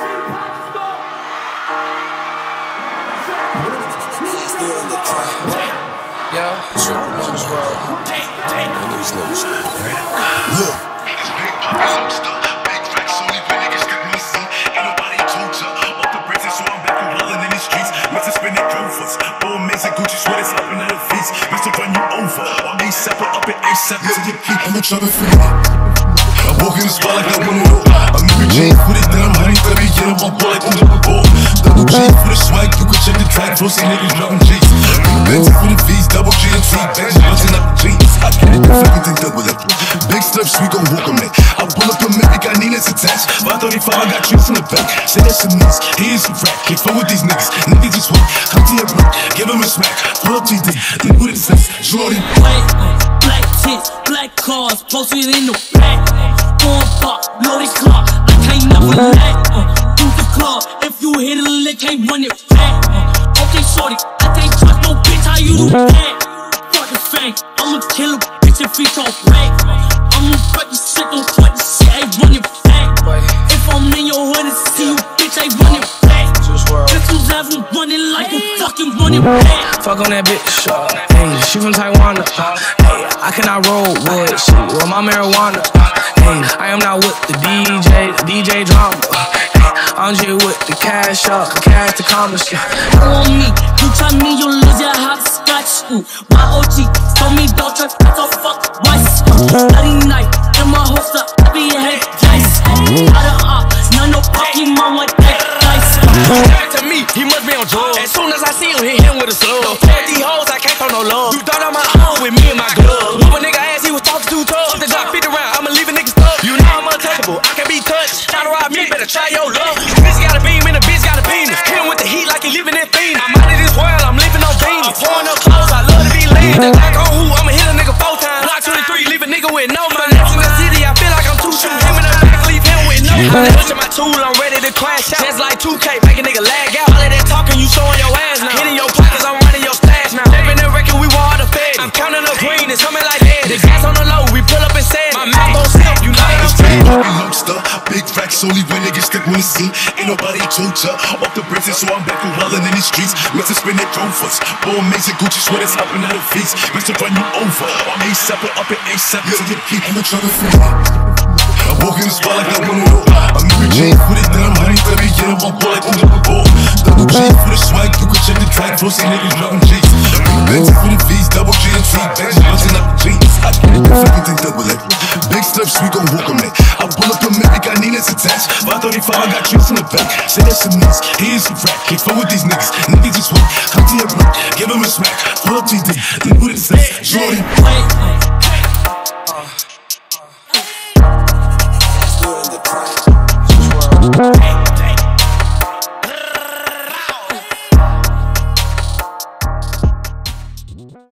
I'm just roll. Niggas know what's up, right? Look. I'ma try to figure out. I in the spot like I wanna know. I'm new G with it, I'm honey, let me get on my ball like I'm the ball. Double G for the swag, you can check the track, for some niggas dropping G's. Benz for the V's, double G and T, Benz busting up the G's. I get it, fucking think double it. Big steps, we gon' walk 'em in. I pull up a Mavic, got Nina's attached. 535, I got tricks in the back. Say that's some needs, he is a rat. Can't fuck with these niggas, niggas just wait. Come to your block, give him a smack. Pull up TD, look what it says. Jordy. Black, black tits, black cars, posted in the back. On pop, loaded car, I can't never let. Uh, use the club, if you hit a lick, can't run it back. Uh, okay, shorty, I can't trust no bitch, how you do that? Fucking fang, I'ma kill a bitch if he talk back. I'ma fuck this shit, don't fuck this shit, ain't run it back. If I'm in your hood and see you, bitch, ain't run it back. Just. Pistols have them running like a fucking running back. Fuck on that bitch, uh, hey, she from Taiwan, uh, hey, I cannot roll with shit, with my marijuana, uh, hey, I am not with the DJ, DJ drama, I'm just with the cash up, the cash to commerce, yeah. on me. You try me, you lose your hot scotch. Ooh, my OG told me don't trust so fuck twice. Bloody night in my holster, I be a head dice. Out of op, none no Pokemon with that dice. Back to me, he must be on drugs. As soon as I see him, hit him with a slug. Don't these hoes, I can't throw no love. You thought I'm my try your luck. Bitch got a beam and a bitch got a penis. Him with the heat like he living in Phoenix. I'm out of this world, I'm living on Venus. Pouring up clothes, I love to be lean. The Glock on who, I'ma hit a nigga four times. Block 23, leave a nigga with no money. Next in the city, I feel like I'm too shooting him in the back, leave him with no money. Pushing my tool, I'm ready to crash out. Just like 2K, make a nigga lag out. Only when niggas stick with the scene. Ain't nobody told ya off the bridges, so I'm back and wildin' in these streets. Mr. Spin it Rovers, Bull amazing Gucci sweaters hopping out of feet. Mr. Run you over, I'm ASAP and up at ASAP to the peak. I'ma try to. I walk in the spot like I wanna know. I'm new G with it, I'm honey, let me get on ball like I'm the ball. Double G for the swag, you can check the track, some niggas dropping G's. Benz for the V's, double G and T, Benz busting up the G's. I get it, fucking think double it. Big steps, we gon' walk 'em in. I pull up attached. 535, I got tricks in the back. Say that's some needs, he is a rat. Can't fuck with these niggas, niggas just wait. Come to your block, give him a smack. Pull up TD, look what it says. Jordy. Just roll.